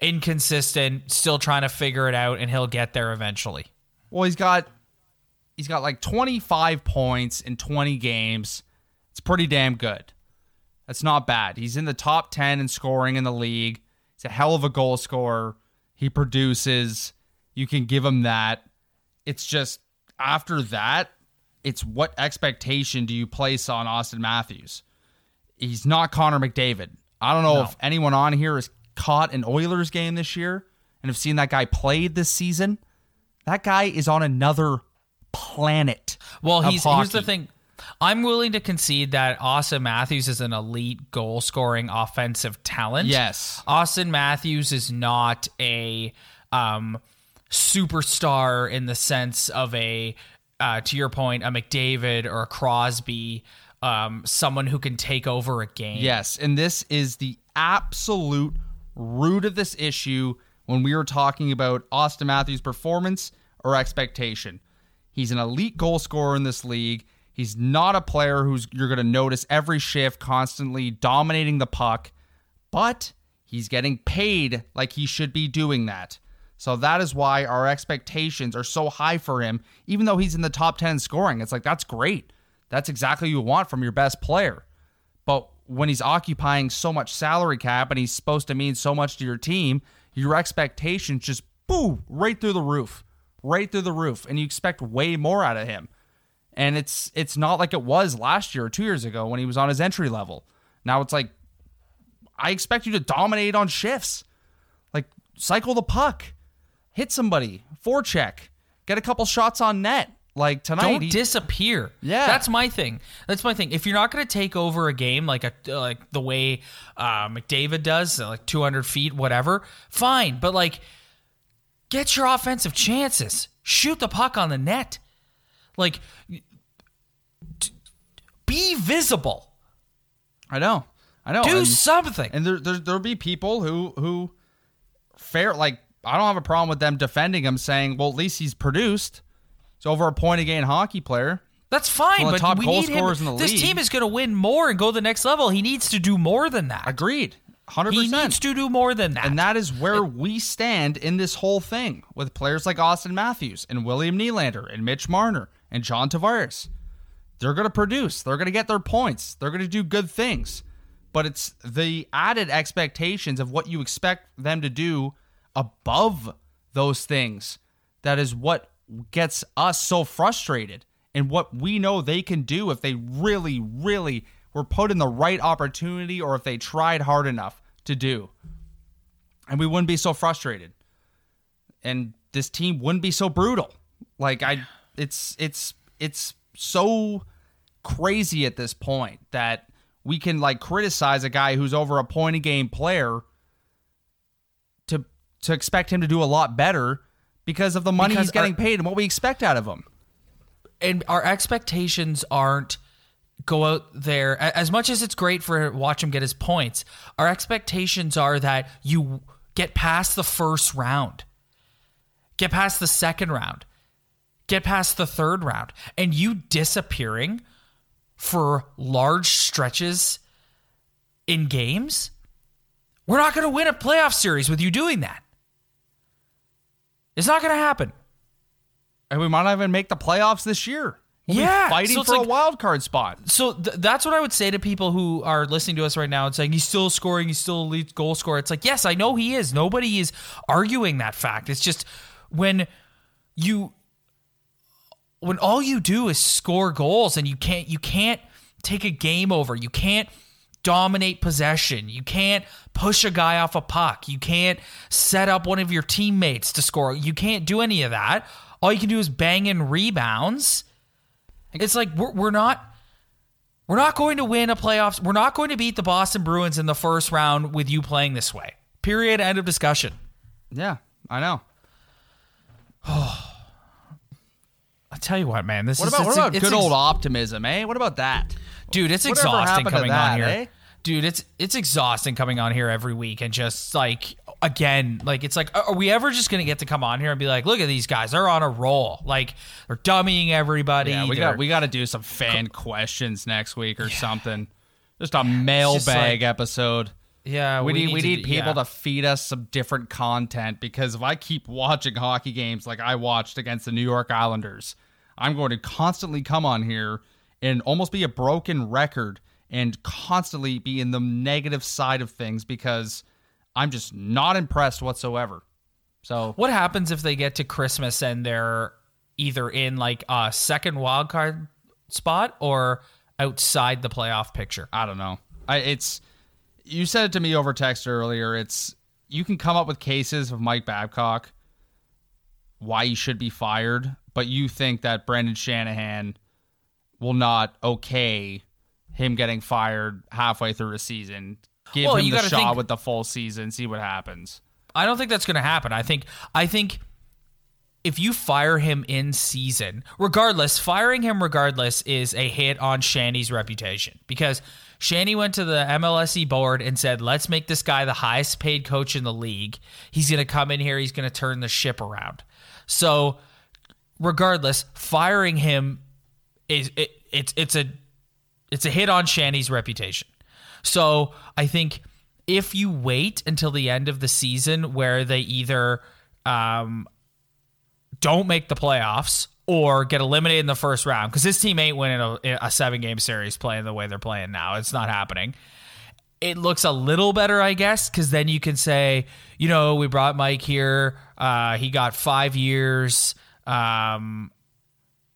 inconsistent, still trying to figure it out and he'll get there eventually? Well, he's got he's got like 25 points in 20 games. It's pretty damn good. That's not bad. He's in the top 10 in scoring in the league. A hell of a goal scorer. He produces. You can give him that. It's just after that, it's what expectation do you place on Auston Matthews? He's not Connor McDavid. I don't know No. if anyone on here has caught an Oilers game this year and have seen that guy played this season. That guy is on another planet. Well, he's here's the thing. I'm willing to concede that Auston Matthews is an elite goal scoring offensive talent. Yes. Auston Matthews is not a um, superstar in the sense of a, uh, to your point, a McDavid or a Crosby um, someone who can take over a game. Yes, and this is the absolute root of this issue when we were talking about Austin Matthews' performance or expectation. He's an elite goal scorer in this league. He's not a player who's you're going to notice every shift constantly dominating the puck, but he's getting paid like he should be doing that. So that is why our expectations are so high for him, even though he's in the top 10 scoring. It's like, that's great. That's exactly what you want from your best player. But when he's occupying so much salary cap and he's supposed to mean so much to your team, your expectations just boo right through the roof. Right through the roof. And you expect way more out of him. And it's it's not like it was last year or two years ago when he was on his entry level. Now it's like I expect you to dominate on shifts. Like cycle the puck hit somebody, forecheck, get a couple shots on net. Like tonight, don't he, disappear. Yeah. that's my thing. That's my thing. If you're not going to take over a game like a like the way uh, McDavid does, like 200 feet, whatever, fine. But like, get your offensive chances. Shoot the puck on the net. Like, be visible. I know, I know. Do and, something. and there, there there'll be people who who fair like I don't have a problem with them defending him, saying, well, at least he's produced. He's over a point a game hockey player. That's fine, One of the but top we goal need him. in the this league. team is going to win more and go the next level. He needs to do more than that. Agreed, hundred He needs to do more than that. And that is where we stand in this whole thing with players like Auston Matthews and William Nylander and Mitch Marner and John Tavares. They're going to produce. They're going to get their points. They're going to do good things. But it's the added expectations of what you expect them to do above those things that is what gets us so frustrated and what we know they can do if they really, really were put in the right opportunity or if they tried hard enough to do. And we wouldn't be so frustrated. And this team wouldn't be so brutal. Like I it's it's it's so crazy at this point that we can like criticize a guy who's over a point a game player to to expect him to do a lot better because of the money Because he's getting our- paid and what we expect out of him. and our expectations aren't go out there as much as it's great for watch him get his points our expectations are that you get past the first round get past the second round get past the third round and you disappearing for large stretches in games we're not going to win a playoff series with you doing that it's not going to happen And we might not even make the playoffs this year. We'll Yeah, fighting so for like- a wild card spot. so th- that's what I would say to people who are listening to us right now and saying he's still scoring, he's still a elite goal scorer. It's like, yes, I know he is. Nobody is arguing that fact. It's just when you when all you do is score goals and you can't you can't take a game over. You can't dominate possession. You can't push a guy off a puck. You can't set up one of your teammates to score. You can't do any of that. All you can do is bang in rebounds. It's like we're, we're not we're not going to win a playoffs. We're not going to beat the Boston Bruins in the first round with you playing this way. Period. End of discussion. Yeah, I know. I tell you what, man. This What is about what about it's good ex- old optimism, eh? What about that? dude? It's Whatever exhausting coming that, on here. eh? Dude, it's it's exhausting coming on here every week and just like again, like it's like, are we ever just gonna get to come on here and be like, look at these guys, they're on a roll, like they're dummying everybody. Yeah, we got we got to do some fan questions next week or something. Just a mailbag like- episode. yeah, we, need, we need do- people yeah. to feed us some different content because if I keep watching hockey games like I watched against the New York Islanders, I'm going to constantly come on here and almost be a broken record and constantly be in the negative side of things because I'm just not impressed whatsoever. So What happens if they get to Christmas and they're either in like a second wild card spot or outside the playoff picture? I don't know. I it's you said it to me over text earlier. It's you can come up with cases of Mike Babcock why he should be fired, but you think that Brendan Shanahan will not okay him getting fired halfway through a season. Give Well, him the shot think- with the full season, see what happens. I don't think that's going to happen. I think I think if you fire him in season, regardless, firing him regardless is a hit on Shanny's reputation because Shanny went to the MLSE board and said, let's make this guy the highest paid coach in the league. He's going to come in here, he's going to turn the ship around. So, regardless, firing him is it, it's it's a it's a hit on Shanny's reputation. So, I think if you wait until the end of the season where they either um, don't make the playoffs or get eliminated in the first round because this team ain't winning a, a seven game series playing the way they're playing now. It's not happening. It looks a little better, I guess, because then you can say, you know, we brought Mike here. Uh, he got five years. Um,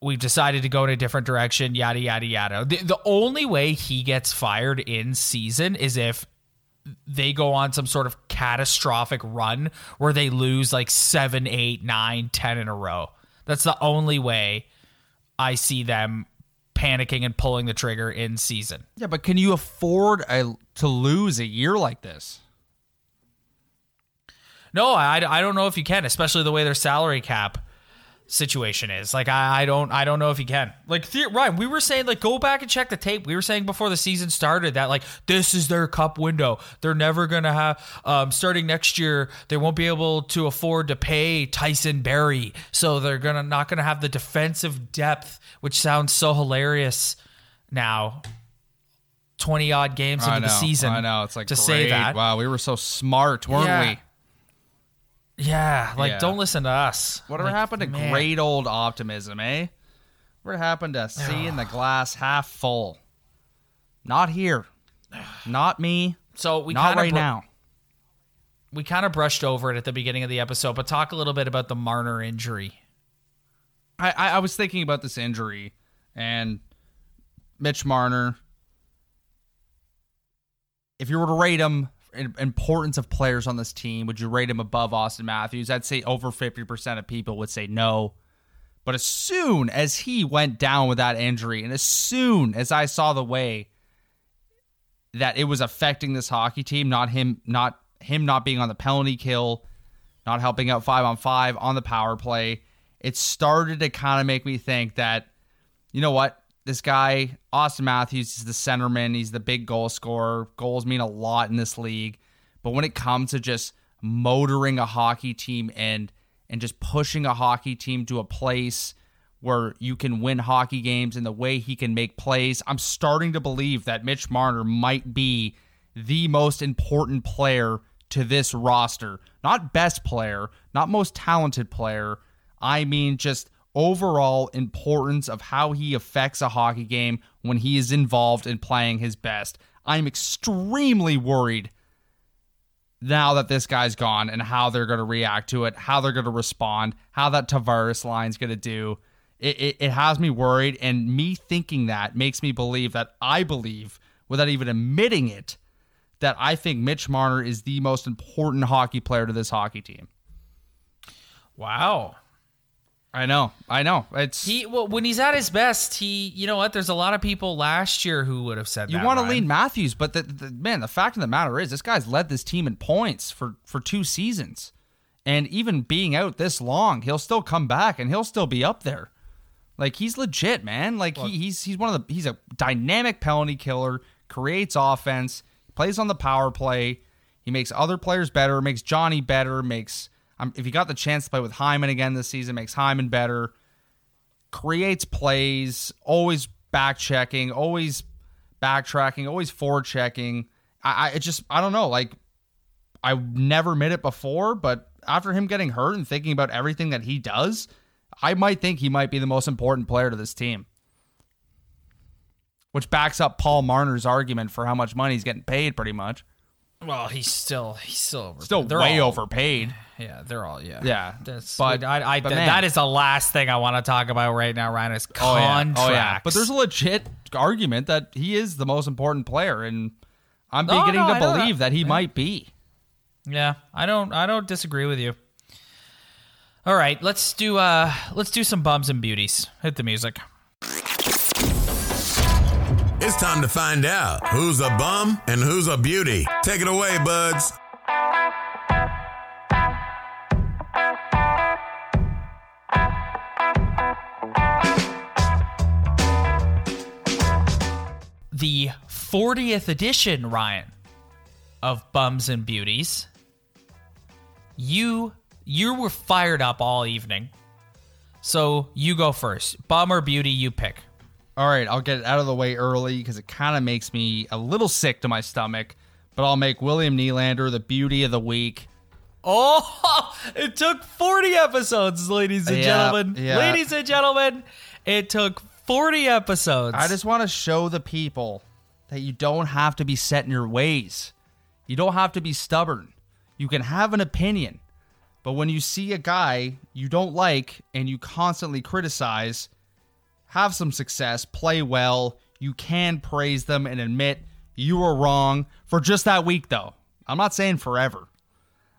we've decided to go in a different direction, yada, yada, yada. The, the only way he gets fired in season is if they go on some sort of catastrophic run where they lose like seven, eight, nine, ten in a row. That's the only way I see them panicking and pulling the trigger in season. Yeah, but can you afford a, to lose a year like this? No, I, I don't know if you can, especially the way their salary cap situation is. Like I, I don't I don't know if he can. Like the, Ryan, we were saying like go back and check the tape. We were saying before the season started that like this is their cup window. They're never gonna have um, starting next year. They won't be able to afford to pay Tyson Barrie, so they're gonna not gonna have the defensive depth, which sounds so hilarious now. 20 odd games into know, the season. I know. It's like to great. say that. Wow, we were so smart, weren't Yeah. we? Yeah, like Yeah. don't listen to us. Whatever Like, happened to man. great old optimism, eh? What happened to seeing the glass half full? Not here. Not me. So we Not kinda right bro- now. we kind of brushed over it at the beginning of the episode, but talk a little bit about the Marner injury. I, I, I was thinking about this injury and Mitch Marner. If you were to rate him importance of players on this team, would you rate him above Auston Matthews? I'd say over 50% of people would say no. But as soon as he went down with that injury, and as soon as I saw the way that it was affecting this hockey team, not him not him not being on the penalty kill, not helping out five on five on the power play, it started to kind of make me think that, you know what, this guy, Auston Matthews, is the centerman. He's the big goal scorer. Goals mean a lot in this league. But when it comes to just motoring a hockey team and and just pushing a hockey team to a place where you can win hockey games and the way he can make plays, I'm starting to believe that Mitch Marner might be the most important player to this roster. Not best player, not most talented player. I mean just overall importance of how he affects a hockey game when he is involved in playing his best. I'm extremely worried now that this guy's gone and how they're going to react to it, how they're going to respond, how that Tavares line's going to do. It, it, it has me worried, and me thinking that makes me believe that I believe, without even admitting it, that I think Mitch Marner is the most important hockey player to this hockey team. Wow. I know, I know. It's He well, when he's at his best, he you know what? There's a lot of people last year who would have said You want to lean Matthews, but the, the man, the fact of the matter is, this guy's led this team in points for for two seasons, and even being out this long, he'll still come back and he'll still be up there. Like he's legit, man. Like he, he's he's one of the he's a dynamic penalty killer, creates offense, plays on the power play. He makes other players better, makes Johnny better, makes if he got the chance to play with Hyman again this season, makes Hyman better creates plays, always back checking, always backtracking, always forward checking. I, I it just I don't know. Like I never met it before, but after him getting hurt and thinking about everything that he does, I might think he might be the most important player to this team. Which backs up Paul Marner's argument for how much money he's getting paid, pretty much. Well, he's still he's still over, Still they're way all- overpaid. Yeah, they're all yeah. Yeah, That's but- I, I but th- that is the last thing I want to talk about right now, Ryan. Is Oh yeah. contracts. oh yeah. But there's a legit argument that he is the most important player, and I'm No, beginning no, to I believe that. that he might be. Yeah, I don't I don't disagree with you. All right, let's do uh let's do some bums and beauties. Hit the music. It's time to find out who's a bum and who's a beauty. Take it away, buds. The 40th edition, Ryan, of Bums and Beauties. You you were fired up all evening. So you go first. Bum or beauty, you pick. All right, I'll get it out of the way early because it kind of makes me a little sick to my stomach. But I'll make William Nylander the beauty of the week. Oh, it took 40 episodes, ladies and Yeah, gentlemen. yeah. Ladies and gentlemen, it took 40 episodes. I just want to show the people that you don't have to be set in your ways. You don't have to be stubborn. You can have an opinion. But when you see a guy you don't like and you constantly criticize, have some success, play well, you can praise them and admit you were wrong for just that week, though. I'm not saying forever.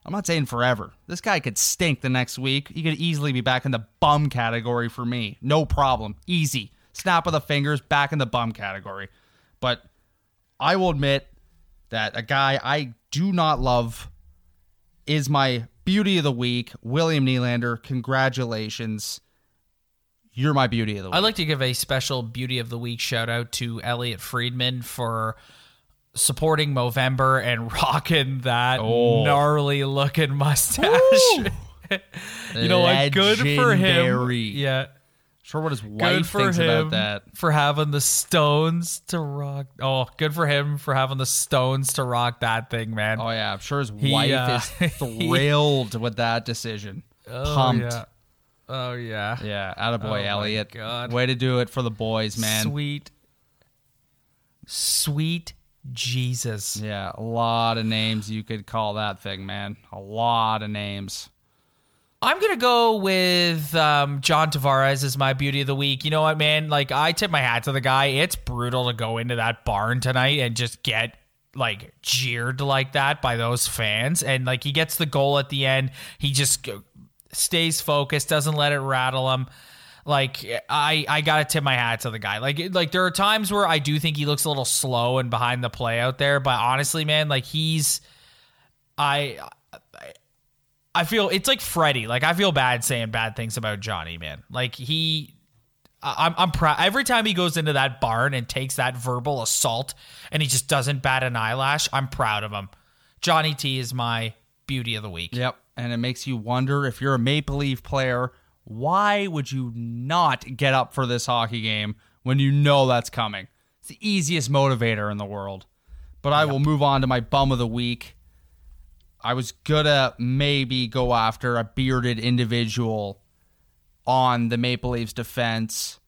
I'm not saying forever. This guy could stink the next week. He could easily be back in the bum category for me. No problem. Easy. Snap of the fingers, back in the bum category. But I will admit that a guy I do not love is my beauty of the week, William Nylander. Congratulations. You're my beauty of the week. I'd like to give a special Beauty of the Week shout out to Elliotte Friedman for supporting Movember and rocking that Oh. gnarly looking mustache. you know what? Good for him. Yeah. sure what his Good wife for thinks him about that. for having the stones to rock. Oh, good for him for having the stones to rock that thing, man. Oh yeah, I'm sure his He, wife uh, is thrilled with that decision. Oh, Pumped. yeah. Oh yeah. Yeah, attaboy, Oh, my Elliotte. God. Way to do it for the boys, man. Sweet, sweet Jesus. Yeah, a lot of names you could call that thing, man. A lot of names. I'm gonna go with um, John Tavares as my beauty of the week. You know what, man? Like I tip my hat to the guy. It's brutal to go into that barn tonight and just get like jeered like that by those fans. And like he gets the goal at the end. He just stays focused, doesn't let it rattle him. Like I, I gotta tip my hat to the guy. Like, like there are times where I do think he looks a little slow and behind the play out there. But honestly, man, like he's, I, I feel it's like Freddie. Like I feel bad saying bad things about Johnny, man. Like he, I'm I'm proud every time he goes into that barn and takes that verbal assault and he just doesn't bat an eyelash. I'm proud of him. Johnny T is my beauty of the week. Yep. And it makes you wonder if you're a Maple Leaf player, why would you not get up for this hockey game when you know that's coming? It's the easiest motivator in the world. But I will move on to my bum of the week. I was gonna maybe go after a bearded individual on the Maple Leafs defense,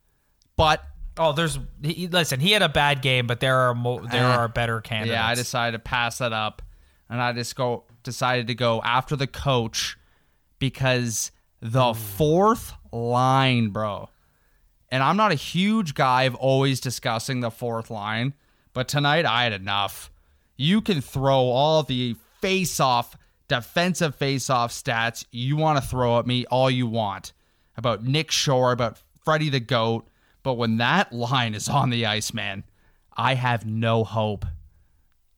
but Oh, there's he, listen. He had a bad game, but there are mo- there Uh, are better candidates. Yeah, I decided to pass that up, and I just go decided to go after the coach because the fourth line, bro. And I'm not a huge guy of always discussing the fourth line, but tonight I had enough. You can throw all the face-off, defensive face-off stats you want to throw at me all you want about Nick Shore, about Freddie the Goat, but when that line is on the ice, man, I have no hope.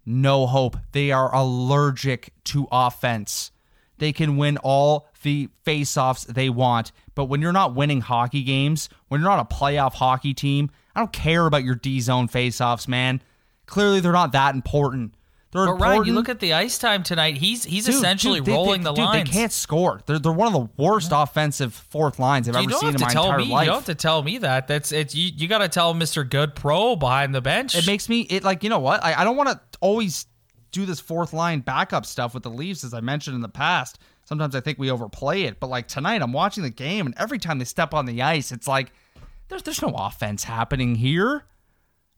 No hope. They are allergic to offense. They can win all the face-offs they want, but when you're not winning hockey games, when you're not a playoff hockey team, I don't care about your D-zone face-offs, man. Clearly they're not that important. They're But important. Ryan, you look at the ice time tonight. He's he's Dude, essentially dude, they- rolling they, the dude, lines. They can't score. They're, they're one of the worst offensive fourth lines I've you ever seen in my entire me. life. You don't have to tell me that. That's it's you. You got to tell Mister Good Pro behind the bench. it makes me it like you know what I, I don't want to always do this fourth line backup stuff with the Leafs as I mentioned in the past. Sometimes I think we overplay it, but like tonight I'm watching the game and every time they step on the ice, it's like there's there's no offense happening here.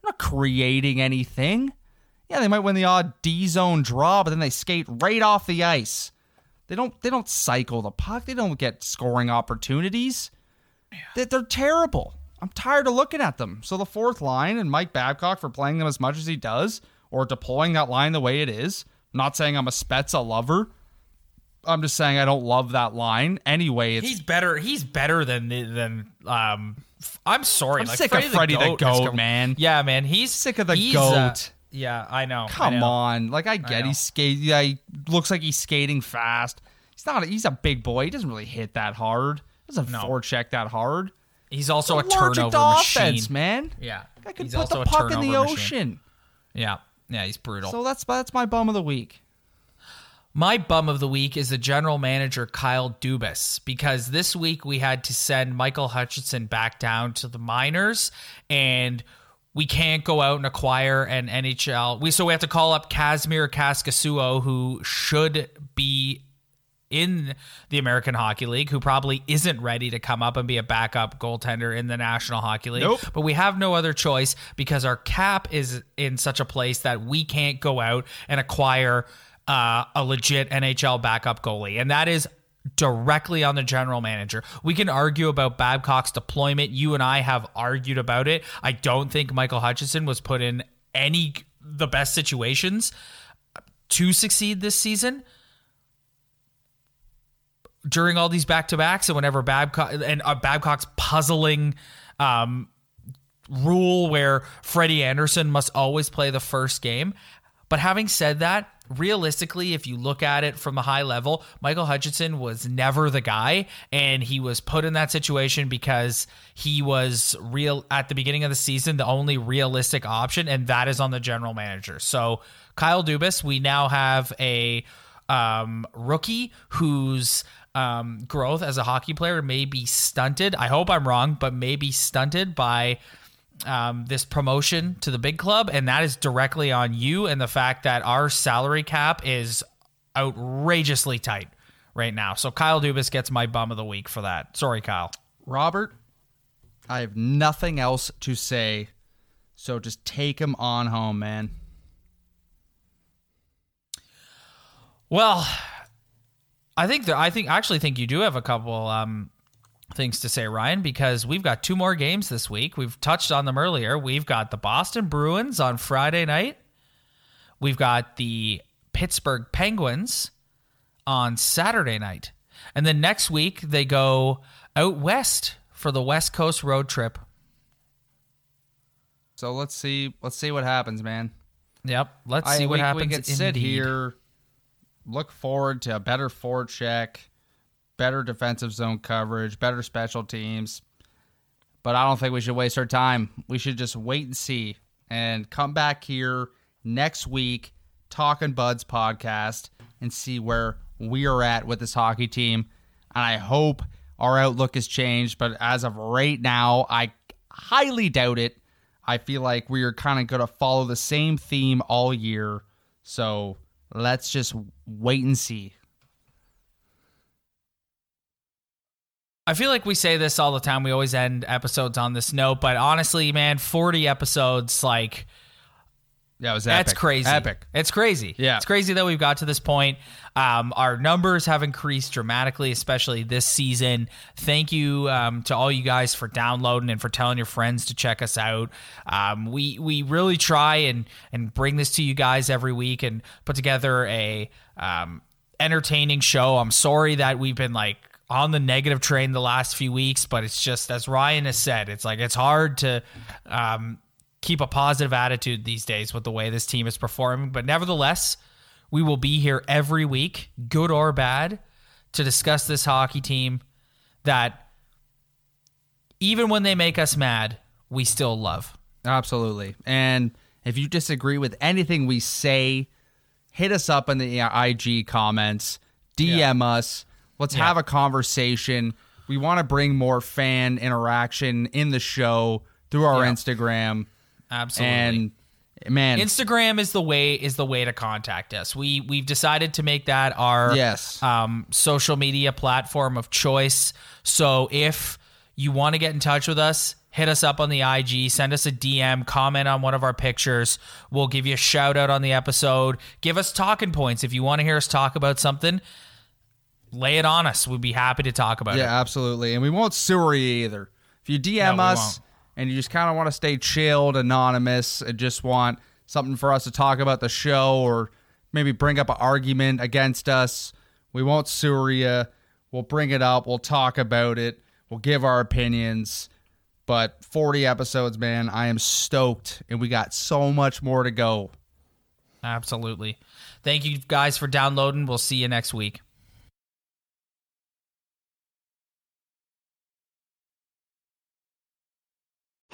They're not creating anything. Yeah, they might win the odd D zone draw, but then they skate right off the ice. They don't they don't cycle the puck. They don't get scoring opportunities. They- They're terrible. I'm tired of looking at them. So the fourth line and Mike Babcock for playing them as much as he does, or deploying that line the way it is. I'm not saying I'm a Spezza lover. I'm just saying I don't love that line. Anyway, it's he's better. He's better than than um. I'm sorry. I'm like, sick of Freddie Freddie the has Goat, man. Yeah, man. He's Sick of the he's, uh, goat. Yeah, I know. I Come know. on, like I get he's skate. Yeah, he looks like he's skating fast. He's not. He's a big boy. He doesn't really hit that hard. Doesn't No. forecheck that hard. He's also a Large turnover offense, machine. man. Yeah, I could he's put the puck in the machine. ocean. Yeah, yeah, he's brutal. So that's that's my bum of the week. My bum of the week is the general manager Kyle Dubas because this week we had to send Michael Hutchinson back down to the minors and we can't go out and acquire an NHL. We so we have to call up Kasimir Kaskisuo who should be in the American Hockey League who probably isn't ready to come up and be a backup goaltender in the National Hockey League. Nope. But we have no other choice because our cap is in such a place that we can't go out and acquire uh, a legit NHL backup goalie. And that is directly on the general manager. We can argue about Babcock's deployment. You and I have argued about it. I don't think Michael Hutchinson was put in any the best situations to succeed this season during all these back to backs and whenever Babcock and uh, Babcock's puzzling um, rule where Freddie Andersen must always play the first game. But having said that, realistically, if you look at it from a high level, Michael Hutchinson was never the guy, and he was put in that situation because he was real at the beginning of the season, the only realistic option, and that is on the general manager. So Kyle Dubas, we now have a um, rookie whose um, growth as a hockey player may be stunted. I hope I'm wrong, but may be stunted by um, this promotion to the big club, and that is directly on you and the fact that our salary cap is outrageously tight right now. So Kyle Dubas gets my bum of the week for that. Sorry, Kyle. Robert, I have nothing else to say. So just take him on home, man. Well, I think that I think I actually think you do have a couple um, things to say, Ryan, because we've got two more games this week. We've touched on them earlier. We've got the Boston Bruins on Friday night. We've got the Pittsburgh Penguins on Saturday night. And then next week they go out west for the West Coast road trip. So let's see. Let's see what happens, man. Yep. Let's I- see what we, happens. We can sit here, look forward to a better forward check, better defensive zone coverage, better special teams. But I don't think we should waste our time. We should just wait and see and come back here next week, Talking Buds podcast, and see where we are at with this hockey team. And I hope our outlook has changed. But as of right now, I highly doubt it. I feel like we are kind of going to follow the same theme all year. So let's just wait and see. I feel like we say this all the time. We always end episodes on this note, but honestly, man, 40 episodes, like, it was that's epic. crazy. Epic. It's crazy. Yeah. It's crazy that we've got to this point. Um, our numbers have increased dramatically, especially this season. Thank you um, to all you guys for downloading and for telling your friends to check us out. Um, we we really try and and bring this to you guys every week and put together a um, entertaining show. I'm sorry that we've been like on the negative train the last few weeks, but it's just as Ryan has said, it's like it's hard to um, keep a positive attitude these days with the way this team is performing. But nevertheless, we will be here every week, good or bad, to discuss this hockey team that even when they make us mad, we still love. Absolutely. And if you disagree with anything we say, hit us up in the IG comments, DM us. Let's Yeah. have a conversation. We want to bring more fan interaction in the show through our Yeah. Instagram. Absolutely. And man, Instagram is the way is the way to contact us. We we've decided to make that our Yes. um, social media platform of choice. So if you want to get in touch with us, hit us up on the IG, send us a DM, comment on one of our pictures. We'll give you a shout out on the episode. Give us talking points if you want to hear us talk about something. Lay it on us. We'd be happy to talk about it. yeah, absolutely. And we won't sewer you either. If you DM No, us and you just kind of want to stay chilled, anonymous, and just want something for us to talk about the show or maybe bring up an argument against us, we won't sewer you. We'll bring it up. We'll talk about it. We'll give our opinions. But 40 episodes, man, I am stoked. And we got so much more to go. Absolutely. Thank you guys for downloading. We'll see you next week.